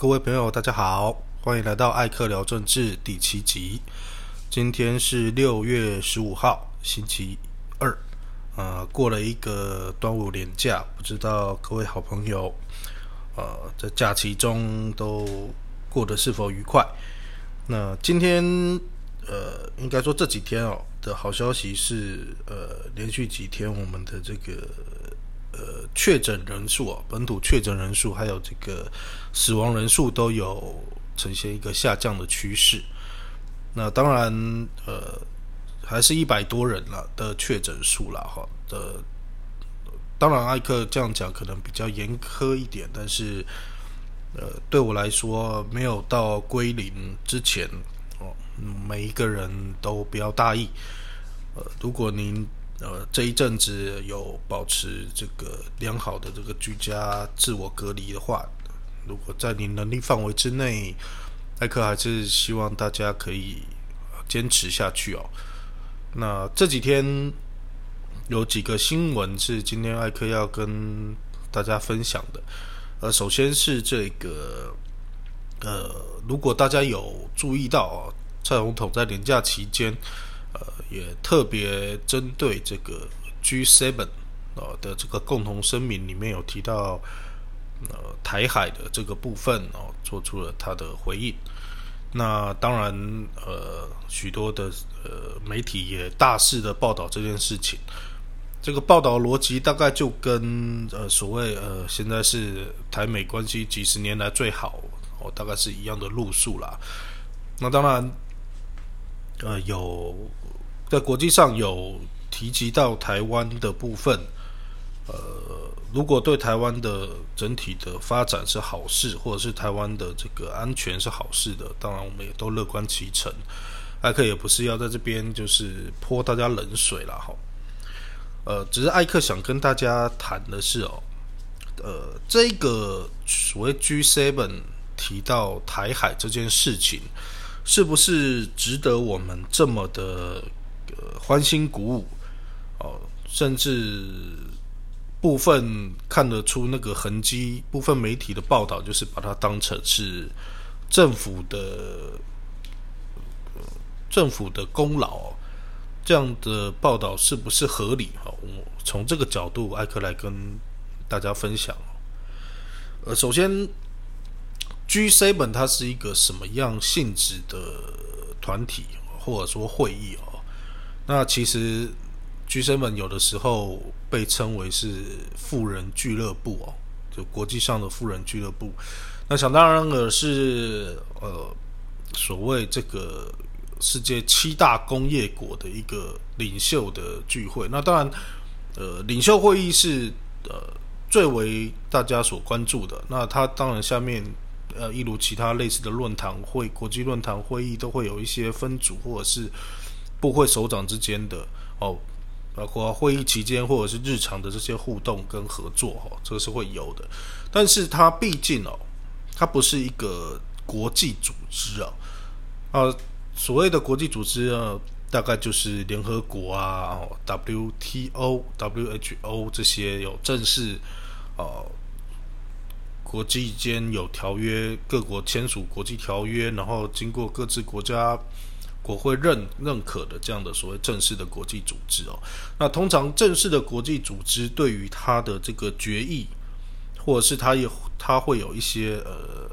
各位朋友，大家好，欢迎来到艾克聊政治第七集。今天是六月十五号，星期二。呃，过了一个端午连假，不知道各位好朋友，呃，在假期中都过得是否愉快？那今天，呃，应该说这几天哦的好消息是，呃，连续几天我们的这个。呃，确诊人数啊，本土确诊人数还有这个死亡人数都有呈现一个下降的趋势。那当然，呃，还是一百多人了的确诊数了哈。的当然，艾克这样讲可能比较严苛一点，但是呃，对我来说，没有到归零之前哦，每一个人都不要大意。呃，如果您呃，这一阵子有保持这个良好的这个居家自我隔离的话，如果在你能力范围之内，艾克还是希望大家可以坚持下去哦。那这几天有几个新闻是今天艾克要跟大家分享的。呃，首先是这个，呃，如果大家有注意到，蔡总统在年假期间。呃，也特别针对这个 G7 啊的这个共同声明里面有提到，呃，台海的这个部分哦，做出了他的回应。那当然，呃，许多的呃媒体也大肆的报道这件事情。这个报道逻辑大概就跟呃所谓呃现在是台美关系几十年来最好哦，大概是一样的路数啦。那当然，呃有。在国际上有提及到台湾的部分，呃，如果对台湾的整体的发展是好事，或者是台湾的这个安全是好事的，当然我们也都乐观其成。艾克也不是要在这边就是泼大家冷水了哈，呃，只是艾克想跟大家谈的是哦，呃，这个所谓 G7 提到台海这件事情，是不是值得我们这么的？呃欢欣鼓舞哦，甚至部分看得出那个痕迹。部分媒体的报道就是把它当成是政府的政府的功劳。这样的报道是不是合理？哈，我从这个角度，艾克来跟大家分享。呃，首先，G7 本它是一个什么样性质的团体，或者说会议哦？那其实居生们有的时候被称为是富人俱乐部哦，就国际上的富人俱乐部。那想当然的是，呃，所谓这个世界七大工业国的一个领袖的聚会。那当然，呃，领袖会议是呃最为大家所关注的。那它当然下面呃，一如其他类似的论坛会、国际论坛会议，都会有一些分组或者是。部会首长之间的哦，包括会议期间或者是日常的这些互动跟合作哈，这个是会有的。但是它毕竟哦，它不是一个国际组织啊，啊，所谓的国际组织啊，大概就是联合国啊、WTO、WHO 这些有正式哦，国际间有条约，各国签署国际条约，然后经过各自国家。国会认认可的这样的所谓正式的国际组织哦，那通常正式的国际组织对于它的这个决议，或者是它有它会有一些呃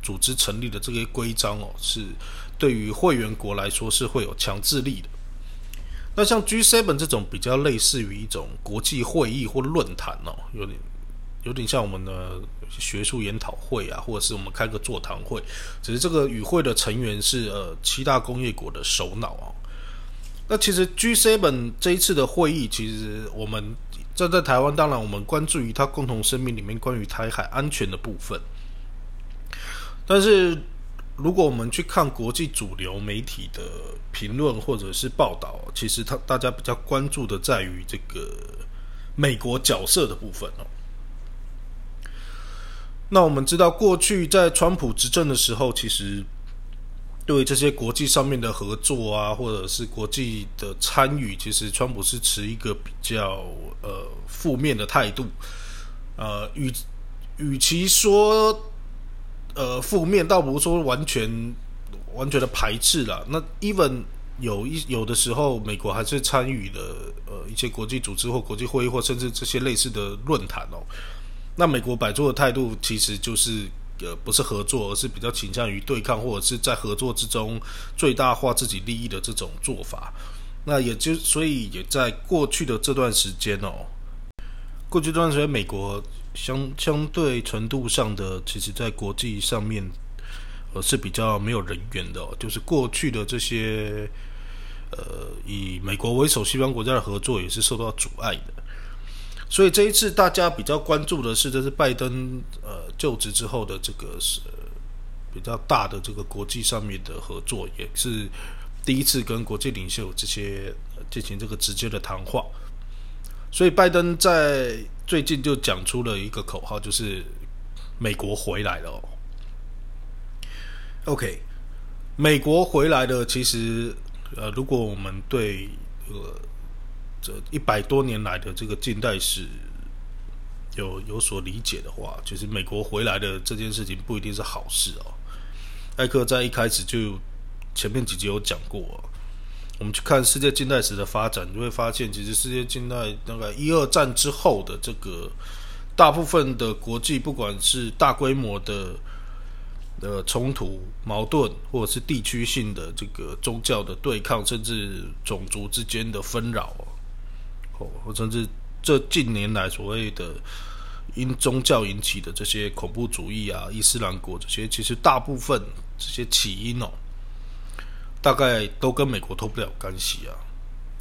组织成立的这些规章哦，是对于会员国来说是会有强制力的。那像 G7 这种比较类似于一种国际会议或论坛哦，有点。有点像我们的学术研讨会啊，或者是我们开个座谈会，只是这个与会的成员是呃七大工业国的首脑啊。那其实 G7 这一次的会议，其实我们站在台湾，当然我们关注于它共同声明里面关于台海安全的部分。但是如果我们去看国际主流媒体的评论或者是报道，其实他大家比较关注的在于这个美国角色的部分哦。那我们知道，过去在川普执政的时候，其实对这些国际上面的合作啊，或者是国际的参与，其实川普是持一个比较呃负面的态度。呃，与与其说呃负面，倒不是说完全完全的排斥了。那 even 有一有的时候，美国还是参与了呃一些国际组织或国际会议，或甚至这些类似的论坛哦。那美国摆出的态度其实就是呃不是合作，而是比较倾向于对抗，或者是在合作之中最大化自己利益的这种做法。那也就所以也在过去的这段时间哦，过去这段时间，美国相相对程度上的，其实在国际上面呃是比较没有人缘的，就是过去的这些呃以美国为首西方国家的合作也是受到阻碍的。所以这一次大家比较关注的是，这是拜登呃就职之后的这个是比较大的这个国际上面的合作，也是。第一次跟国际领袖这些进行这个直接的谈话，所以拜登在最近就讲出了一个口号，就是“美国回来了”。OK，美国回来了。其实，呃，如果我们对呃这一百多年来的这个近代史有有所理解的话，其实美国回来的这件事情不一定是好事哦。艾克在一开始就。前面几集有讲过，我们去看世界近代史的发展，你会发现，其实世界近代大概一二战之后的这个大部分的国际，不管是大规模的呃冲突、矛盾，或者是地区性的这个宗教的对抗，甚至种族之间的纷扰，哦，甚至这近年来所谓的因宗教引起的这些恐怖主义啊、伊斯兰国这些，其实大部分这些起因哦。大概都跟美国脱不了干系啊，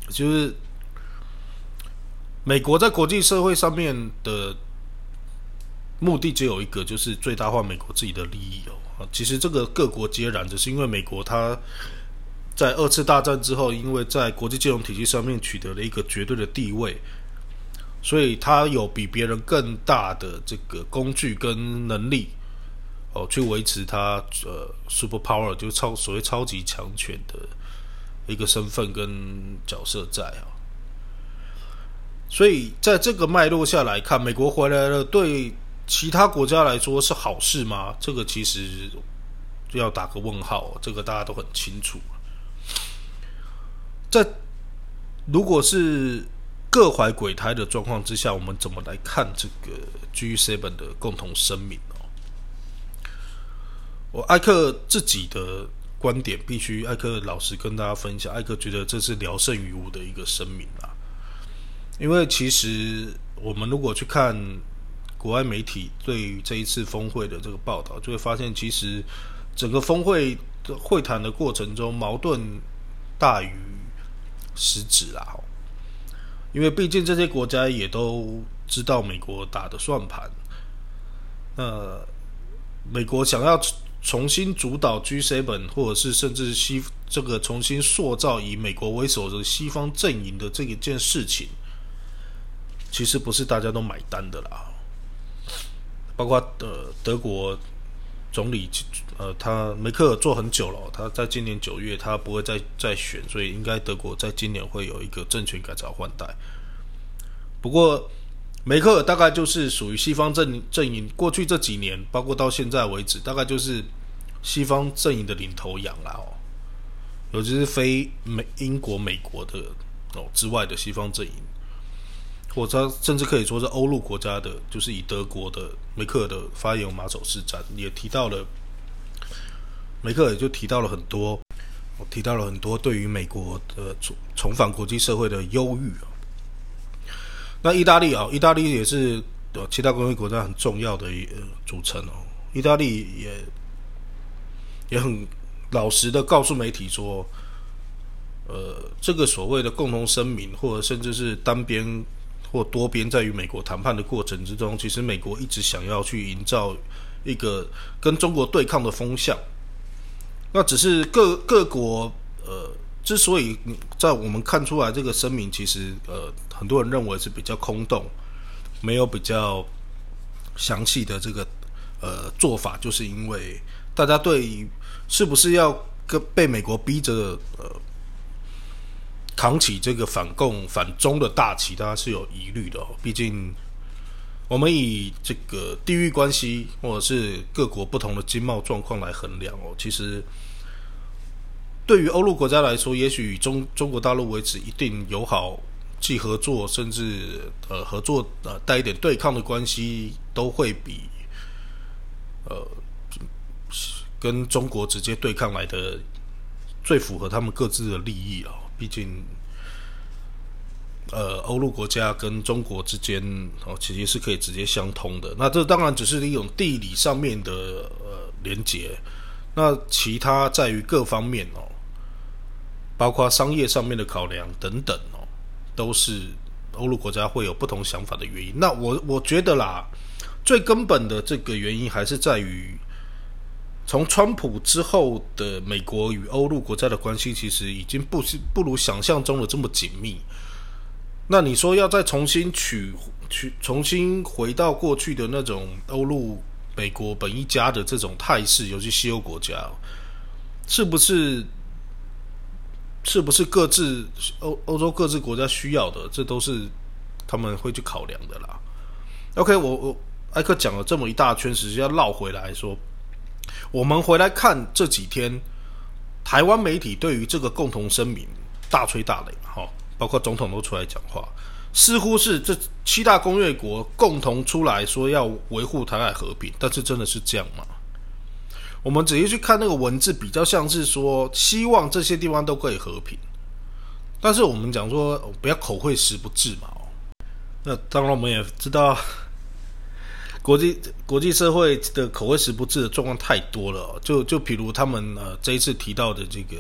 就是美国在国际社会上面的目的只有一个，就是最大化美国自己的利益哦。其实这个各国皆然，只是因为美国它在二次大战之后，因为在国际金融体系上面取得了一个绝对的地位，所以他有比别人更大的这个工具跟能力。哦，去维持他呃，super power 就超所谓超级强权的一个身份跟角色在啊，所以在这个脉络下来看，美国回来了，对其他国家来说是好事吗？这个其实要打个问号，这个大家都很清楚。在如果是各怀鬼胎的状况之下，我们怎么来看这个 G7 的共同声明哦？我艾克自己的观点，必须艾克老实跟大家分享。艾克觉得这是聊胜于无的一个声明啊，因为其实我们如果去看国外媒体对于这一次峰会的这个报道，就会发现，其实整个峰会的会谈的过程中，矛盾大于实质啦。因为毕竟这些国家也都知道美国打的算盘，那美国想要。重新主导 G7，或者是甚至西这个重新塑造以美国为首的西方阵营的这一件事情，其实不是大家都买单的啦。包括呃德国总理呃他梅克尔做很久了，他在今年九月他不会再再选，所以应该德国在今年会有一个政权改朝换代。不过。梅克尔大概就是属于西方阵阵营，过去这几年，包括到现在为止，大概就是西方阵营的领头羊啦哦，尤其是非美英国、美国的哦之外的西方阵营，或者甚至可以说是欧陆国家的，就是以德国的梅克尔的发言马首是瞻，也提到了梅克尔就提到了很多，我提到了很多对于美国的重重返国际社会的忧郁啊。那意大利啊，意大利也是呃其他工业国家很重要的一呃组成哦。意大利也也很老实的告诉媒体说，呃，这个所谓的共同声明，或者甚至是单边或多边，在与美国谈判的过程之中，其实美国一直想要去营造一个跟中国对抗的风向。那只是各各国呃。之所以在我们看出来这个声明，其实呃，很多人认为是比较空洞，没有比较详细的这个呃做法，就是因为大家对于是不是要跟被美国逼着呃扛起这个反共反中的大旗，大家是有疑虑的哦。毕竟我们以这个地域关系或者是各国不同的经贸状况来衡量哦，其实对于欧陆国家来说，也许中中国大陆为止一定友好、既合作，甚至呃合作呃带一点对抗的关系，都会比呃跟中国直接对抗来的最符合他们各自的利益哦，毕竟。呃，欧陆国家跟中国之间哦，其实是可以直接相通的。那这当然只是一种地理上面的呃连接，那其他在于各方面哦，包括商业上面的考量等等哦，都是欧陆国家会有不同想法的原因。那我我觉得啦，最根本的这个原因还是在于，从川普之后的美国与欧陆国家的关系，其实已经不是不如想象中的这么紧密。那你说要再重新取取重新回到过去的那种欧陆美国本一家的这种态势，尤其西欧国家，是不是是不是各自欧欧洲各自国家需要的？这都是他们会去考量的啦。OK，我我艾克讲了这么一大圈，实际要绕回来说，我们回来看这几天台湾媒体对于这个共同声明大吹大擂哈。包括总统都出来讲话，似乎是这七大工业国共同出来说要维护台海和平，但是真的是这样吗？我们仔细去看那个文字，比较像是说希望这些地方都可以和平，但是我们讲说不要口惠实不至嘛。那当然我们也知道，国际国际社会的口惠实不至的状况太多了，就就比如他们呃这一次提到的这个。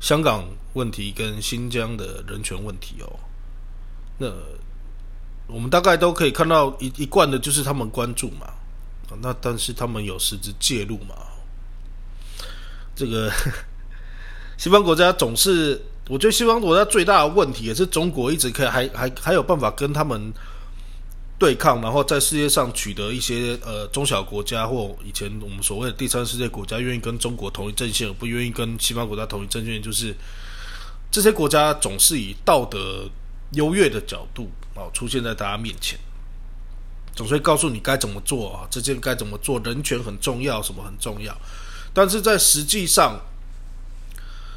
香港问题跟新疆的人权问题哦，那我们大概都可以看到一一贯的就是他们关注嘛，那但是他们有实质介入嘛？这个 西方国家总是，我觉得西方国家最大的问题也是中国一直可以还还还有办法跟他们。对抗，然后在世界上取得一些呃中小国家或以前我们所谓的第三世界国家愿意跟中国同一阵线，而不愿意跟西方国家同一阵线，就是这些国家总是以道德优越的角度啊出现在大家面前，总是会告诉你该怎么做啊，这件该怎么做，人权很重要，什么很重要，但是在实际上。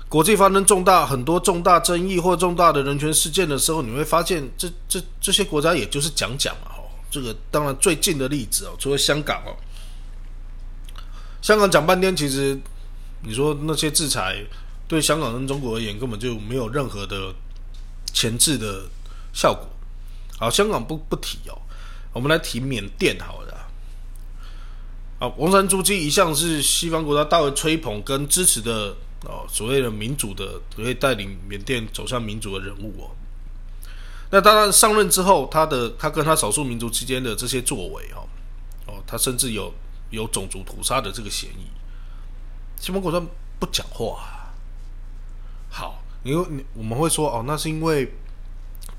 国际发生重大很多重大争议或重大的人权事件的时候，你会发现这这这些国家也就是讲讲嘛，这个当然最近的例子哦，除了香港哦，香港讲半天，其实你说那些制裁对香港跟中国而言根本就没有任何的前置的效果。好，香港不不提哦，我们来提缅甸好了。啊，王山珠基一向是西方国家大为吹捧跟支持的。哦，所谓的民主的，可以带领缅甸走向民主的人物哦。那当然上任之后，他的他跟他少数民族之间的这些作为哦，哦，他甚至有有种族屠杀的这个嫌疑。西方国家不讲话。好，因为我们会说哦，那是因为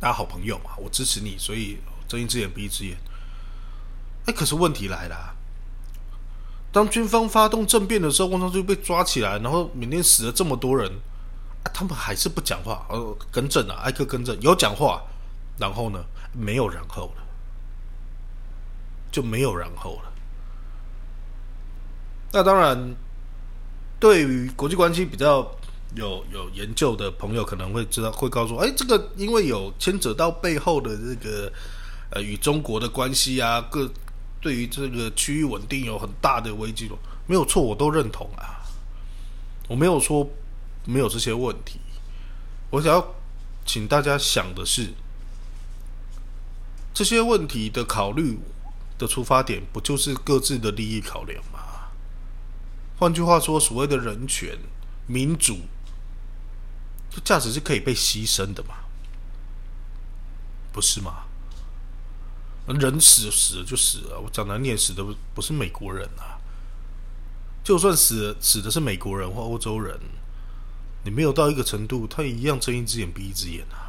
大家好朋友嘛，我支持你，所以睁一只眼闭一只眼。哎，可是问题来了。当军方发动政变的时候，汪昌就被抓起来，然后缅甸死了这么多人，啊，他们还是不讲话。呃，更正啊，挨个更正，有讲话，然后呢，没有然后了，就没有然后了。那当然，对于国际关系比较有有研究的朋友，可能会知道，会告诉，哎，这个因为有牵扯到背后的这个呃与中国的关系啊，各。对于这个区域稳定有很大的危机，没有错，我都认同啊。我没有说没有这些问题，我想要请大家想的是，这些问题的考虑的出发点，不就是各自的利益考量吗？换句话说，所谓的人权、民主，这价值是可以被牺牲的嘛？不是吗？人死死了就死了，我讲难念，死的不不是美国人啊。就算死死的是美国人或欧洲人，你没有到一个程度，他一样睁一只眼闭一只眼啊。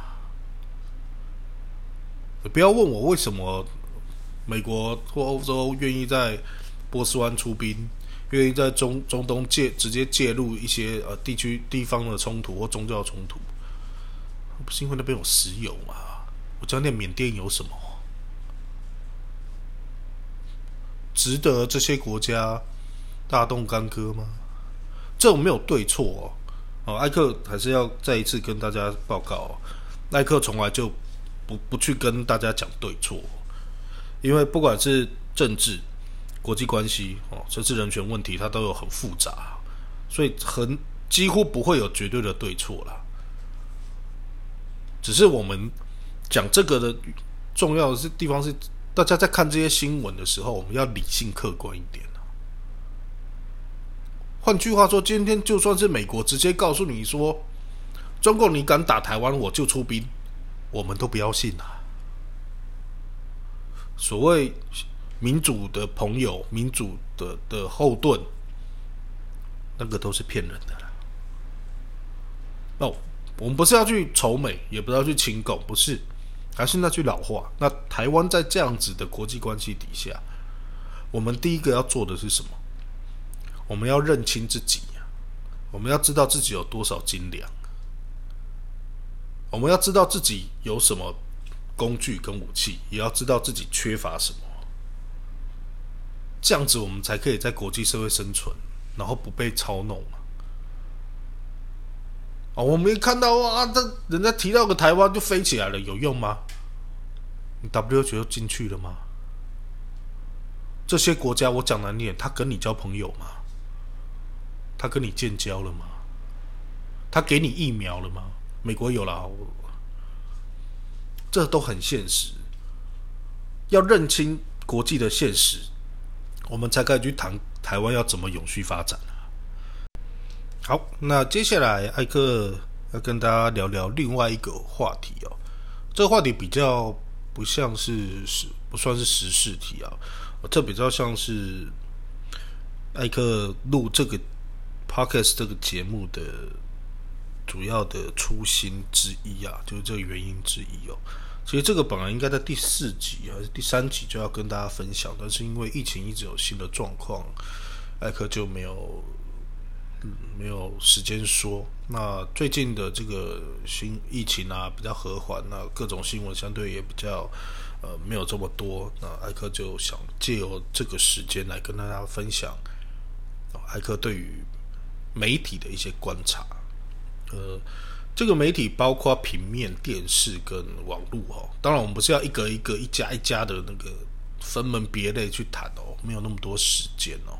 不要问我为什么美国或欧洲愿意在波斯湾出兵，愿意在中中东介直接介入一些呃地区地方的冲突或宗教冲突，不是因为那边有石油吗？我讲点缅甸有什么？值得这些国家大动干戈吗？这种没有对错哦。哦，艾克还是要再一次跟大家报告，哦艾克从来就不不去跟大家讲对错，因为不管是政治、国际关系哦，甚至人权问题，它都有很复杂，所以很几乎不会有绝对的对错啦。只是我们讲这个的重要的是地方是。大家在看这些新闻的时候，我们要理性客观一点换句话说，今天就算是美国直接告诉你说，中共你敢打台湾，我就出兵，我们都不要信啊。所谓民主的朋友、民主的的后盾，那个都是骗人的啦。哦，我们不是要去仇美，也不要去亲共，不是。还是那句老话，那台湾在这样子的国际关系底下，我们第一个要做的是什么？我们要认清自己呀，我们要知道自己有多少斤两，我们要知道自己有什么工具跟武器，也要知道自己缺乏什么，这样子我们才可以在国际社会生存，然后不被操弄。哦，我没看到啊！这人家提到个台湾就飞起来了，有用吗？你 W 就进去了吗？这些国家我讲难念，他跟你交朋友吗？他跟你建交了吗？他给你疫苗了吗？美国有了，这都很现实。要认清国际的现实，我们才可以去谈台湾要怎么永续发展。好，那接下来艾克要跟大家聊聊另外一个话题哦。这个话题比较不像是时，不算是时事题啊，这比较像是艾克录这个 podcast 这个节目的主要的初心之一啊，就是这个原因之一哦。其实这个本来应该在第四集还是第三集就要跟大家分享，但是因为疫情一直有新的状况，艾克就没有。嗯，没有时间说。那最近的这个新疫情啊，比较和缓，那各种新闻相对也比较呃没有这么多。那艾克就想借由这个时间来跟大家分享，艾克对于媒体的一些观察。呃，这个媒体包括平面、电视跟网络哦。当然，我们不是要一个一个、一家一家的那个分门别类去谈哦，没有那么多时间哦。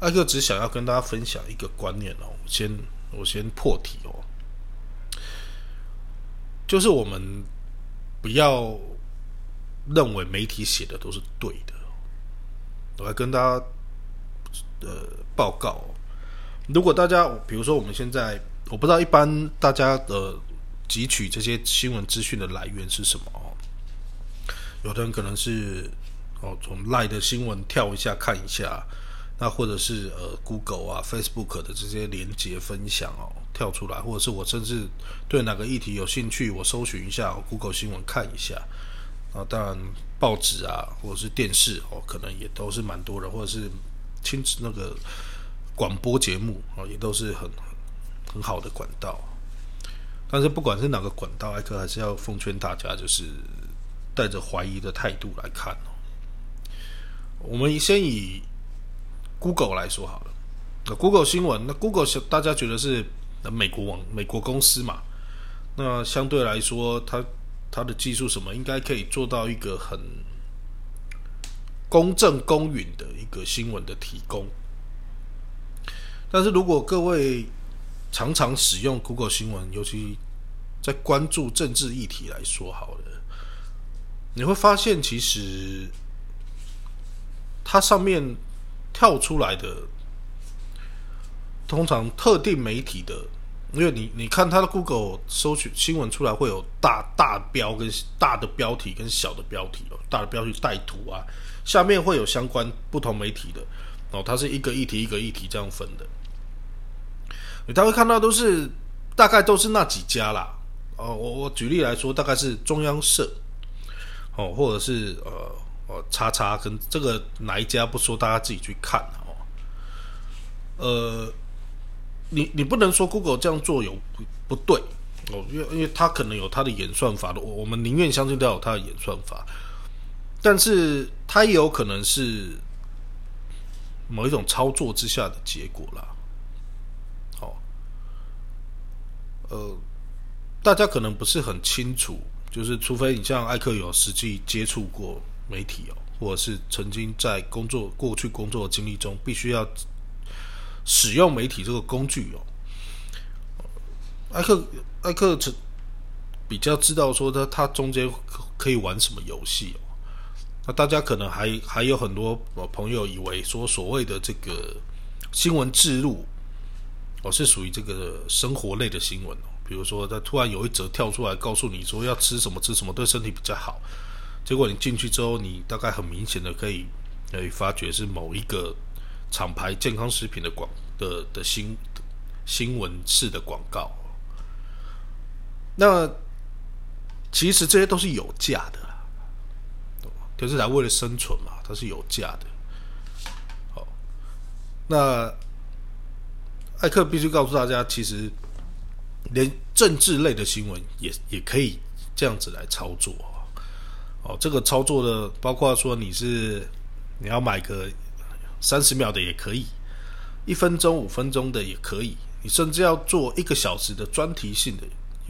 艾克只想要跟大家分享一个观念哦，先我先破题哦，就是我们不要认为媒体写的都是对的。我来跟大家呃报告，如果大家比如说我们现在我不知道一般大家的汲取这些新闻资讯的来源是什么哦，有的人可能是哦从赖的新闻跳一下看一下。那或者是呃，Google 啊、Facebook 的这些连接分享哦，跳出来，或者是我甚至对哪个议题有兴趣，我搜寻一下 Google 新闻看一下啊。当然，报纸啊，或者是电视哦，可能也都是蛮多的，或者是亲子那个广播节目啊，也都是很很好的管道。但是不管是哪个管道，艾克还是要奉劝大家，就是带着怀疑的态度来看哦。我们先以。Google 来说好了，那 Google 新闻，那 Google 大家觉得是美国网、美国公司嘛？那相对来说，它它的技术什么，应该可以做到一个很公正公允的一个新闻的提供。但是如果各位常常使用 Google 新闻，尤其在关注政治议题来说好了，你会发现其实它上面。跳出来的，通常特定媒体的，因为你你看它的 Google 搜取新闻出来会有大大标跟大的标题跟小的标题哦，大的标题带图啊，下面会有相关不同媒体的哦，它是一个议题一个议题这样分的，你大会看到都是大概都是那几家啦哦，我我举例来说，大概是中央社哦，或者是呃。呃，叉叉跟这个哪一家不说，大家自己去看哦。呃，你你不能说 Google 这样做有不对哦，因为因为它可能有它的演算法的，我我们宁愿相信它有它的演算法，但是它也有可能是某一种操作之下的结果啦。好，呃，大家可能不是很清楚，就是除非你像艾克有实际接触过媒体哦，或者是曾经在工作过去工作的经历中，必须要使用媒体这个工具哦。艾克艾克比较知道说他他中间可以玩什么游戏哦。那大家可能还还有很多朋友以为说所谓的这个新闻制录哦是属于这个生活类的新闻哦，比如说他突然有一则跳出来告诉你说要吃什么吃什么对身体比较好，结果你进去之后，你大概很明显的可以可以发觉是某一个厂牌健康食品的广的的新新闻式的广告。那其实这些都是有价的。电视台为了生存嘛，它是有价的。好，那艾克必须告诉大家，其实连政治类的新闻也也可以这样子来操作哦，这个操作的包括说你是你要买个三十秒的也可以，一分钟、五分钟的也可以，你甚至要做一个小时的专题性的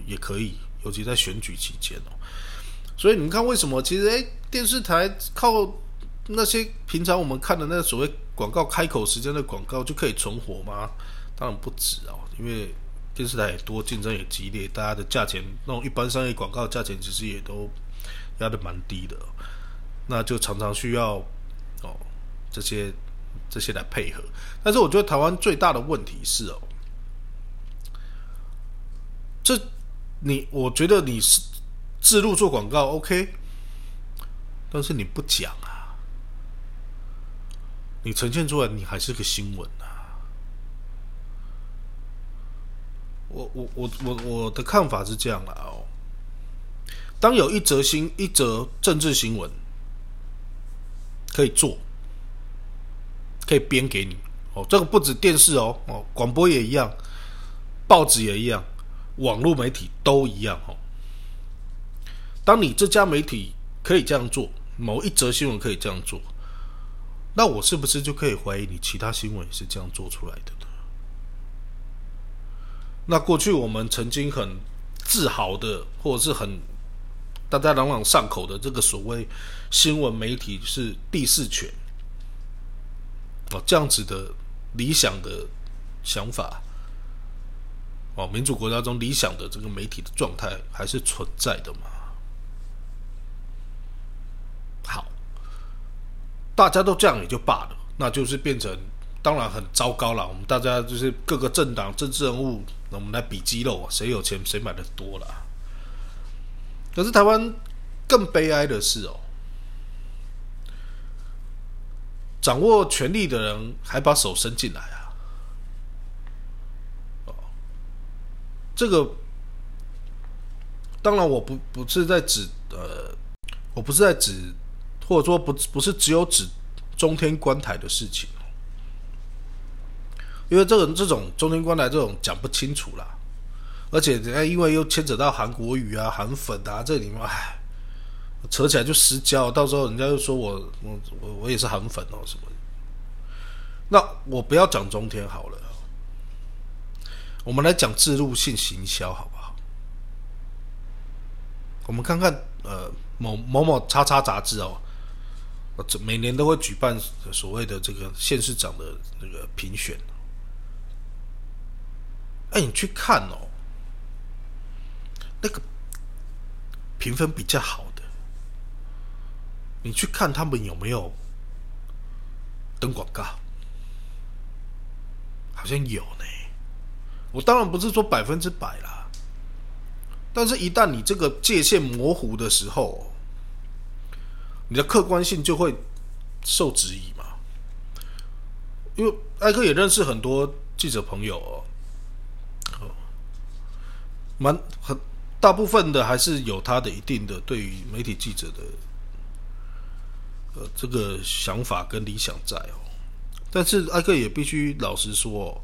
也可以，尤其在选举期间哦。所以你们看，为什么其实诶，电视台靠那些平常我们看的那所谓广告开口时间的广告就可以存活吗？当然不止哦，因为电视台也多，竞争也激烈，大家的价钱那种一般商业广告的价钱其实也都压的蛮低的，那就常常需要哦这些这些来配合。但是我觉得台湾最大的问题是哦，这你我觉得你是。自录做广告 OK，但是你不讲啊，你呈现出来你还是个新闻啊。我我我我我的看法是这样的哦，当有一则新一则政治新闻可以做，可以编给你哦，这个不止电视哦哦，广播也一样，报纸也一样，网络媒体都一样哦。当你这家媒体可以这样做，某一则新闻可以这样做，那我是不是就可以怀疑你其他新闻也是这样做出来的呢？那过去我们曾经很自豪的，或者是很大家朗朗上口的这个所谓新闻媒体是第四权，哦，这样子的理想的想法，哦，民主国家中理想的这个媒体的状态还是存在的嘛？好大家都这样也就罢了，那就是变成当然很糟糕了。我们大家就是各个政党、政治人物，我们来比肌肉啊，谁有钱谁买的多了。可是台湾更悲哀的是哦，掌握权力的人还把手伸进来啊。哦，这个当然我不不是在指呃，我不是在指。或者说不不是只有指中天观台的事情因为这个这种中天观台这种讲不清楚啦，而且人家，因为又牵扯到韩国语啊、韩粉啊，这里面唉，扯起来就失焦，到时候人家又说我我我我也是韩粉哦什么。那我不要讲中天好了，我们来讲自入性行销好不好？我们看看呃某某某叉叉杂志哦。这每年都会举办所谓的这个县市长的那个评选。哎，你去看哦，那个评分比较好的，你去看他们有没有登广告？好像有呢。我当然不是说百分之百啦，但是一旦你这个界限模糊的时候。你的客观性就会受质疑嘛？因为艾克也认识很多记者朋友哦，蛮很大部分的还是有他的一定的对于媒体记者的呃这个想法跟理想在哦。但是艾克也必须老实说，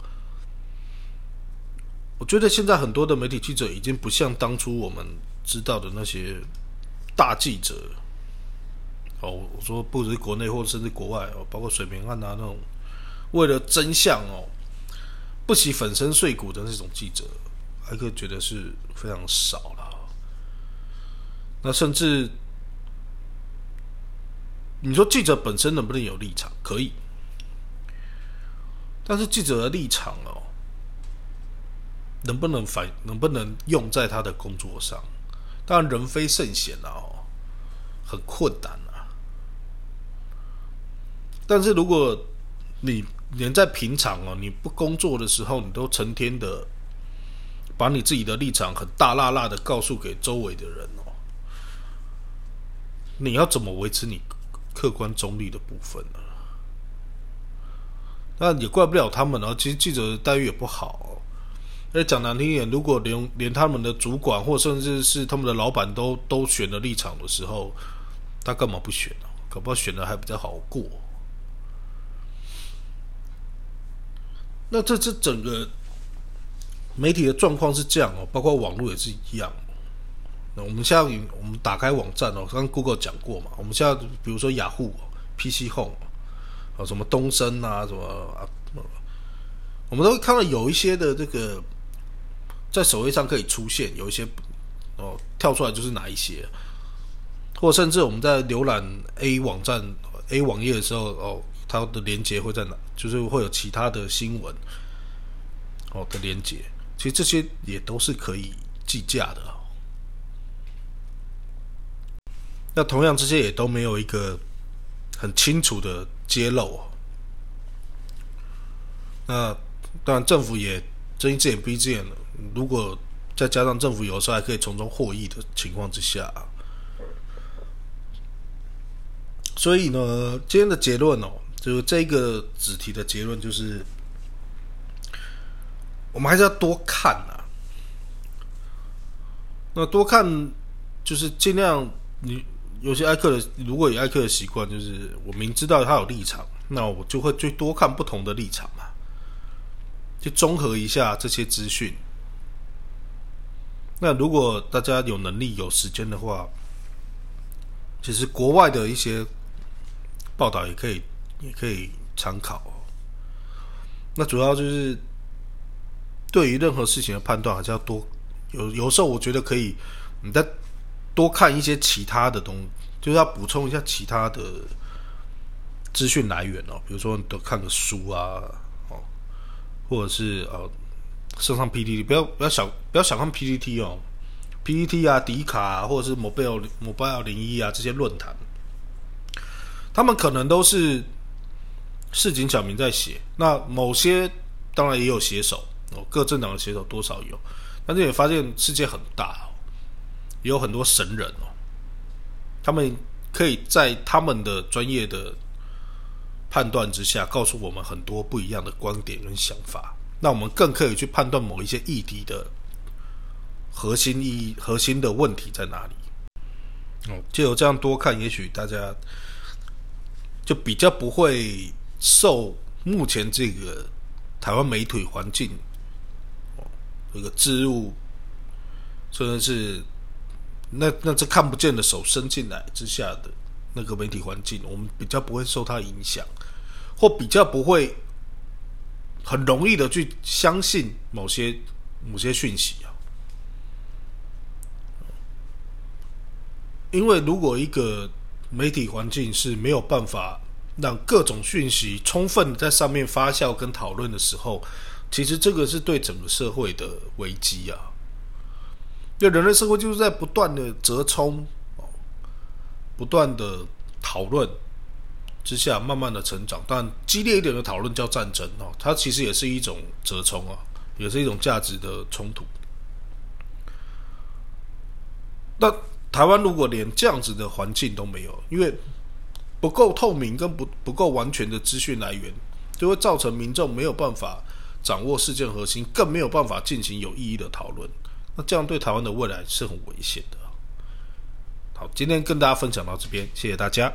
我觉得现在很多的媒体记者已经不像当初我们知道的那些大记者。哦，我说不只是国内，或者甚至国外哦，包括水平案啊那种为了真相哦，不惜粉身碎骨的那种记者，艾克觉得是非常少了。那甚至你说记者本身能不能有立场？可以，但是记者的立场哦，能不能反能不能用在他的工作上？当然人非圣贤啊，哦，很困难啊。但是如果你连在平常哦，你不工作的时候，你都成天的把你自己的立场很大辣辣的告诉给周围的人哦，你要怎么维持你客观中立的部分呢？那也怪不了他们哦。其实记者的待遇也不好，那讲难听一点，如果连连他们的主管或甚至是他们的老板都都选了立场的时候，他干嘛不选呢？搞不好选的还比较好过。那这这整个媒体的状况是这样哦，包括网络也是一样。那我们现在我们打开网站哦，刚刚 Google 讲过嘛，我们现在比如说雅虎、PC Home 啊，什么东升啊，什么啊，我们都会看到有一些的这个在首页上可以出现，有一些哦跳出来就是哪一些，或甚至我们在浏览 A 网站 A 网页的时候哦。它的连接会在哪？就是会有其他的新闻哦的连接，其实这些也都是可以计价的。那同样，这些也都没有一个很清楚的揭露。那当然，政府也睁一只眼闭一只眼了。如果再加上政府有时候还可以从中获益的情况之下，所以呢，今天的结论哦。就是这个子题的结论就是，我们还是要多看啊。那多看就是尽量，你有些爱客的，如果有爱客的习惯，就是我明知道他有立场，那我就会去多看不同的立场嘛，去综合一下这些资讯。那如果大家有能力、有时间的话，其实国外的一些报道也可以。也可以参考。那主要就是对于任何事情的判断，还是要多有有时候我觉得可以，你再多看一些其他的东，就是要补充一下其他的资讯来源哦。比如说，你都看个书啊，哦，或者是呃，上上 PPT，不要不要想不要想看 PPT 哦，PPT 啊，迪卡啊，或者是 Mobile Mobile 零一啊这些论坛，他们可能都是。市井小民在写，那某些当然也有写手哦，各政党的写手多少有，但是也发现世界很大，也有很多神人哦，他们可以在他们的专业的判断之下，告诉我们很多不一样的观点跟想法，那我们更可以去判断某一些议题的核心意义、核心的问题在哪里。哦，就有这样多看，也许大家就比较不会。受目前这个台湾媒体环境哦，这个植入，甚至是那那这看不见的手伸进来之下的那个媒体环境，我们比较不会受它影响，或比较不会很容易的去相信某些某些讯息啊。因为如果一个媒体环境是没有办法。让各种讯息充分在上面发酵跟讨论的时候，其实这个是对整个社会的危机啊！因为人类社会就是在不断的折冲、不断的讨论之下，慢慢的成长。但激烈一点的讨论叫战争哦，它其实也是一种折冲啊，也是一种价值的冲突。那台湾如果连这样子的环境都没有，因为不够透明跟不不够完全的资讯来源，就会造成民众没有办法掌握事件核心，更没有办法进行有意义的讨论。那这样对台湾的未来是很危险的。好，今天跟大家分享到这边，谢谢大家。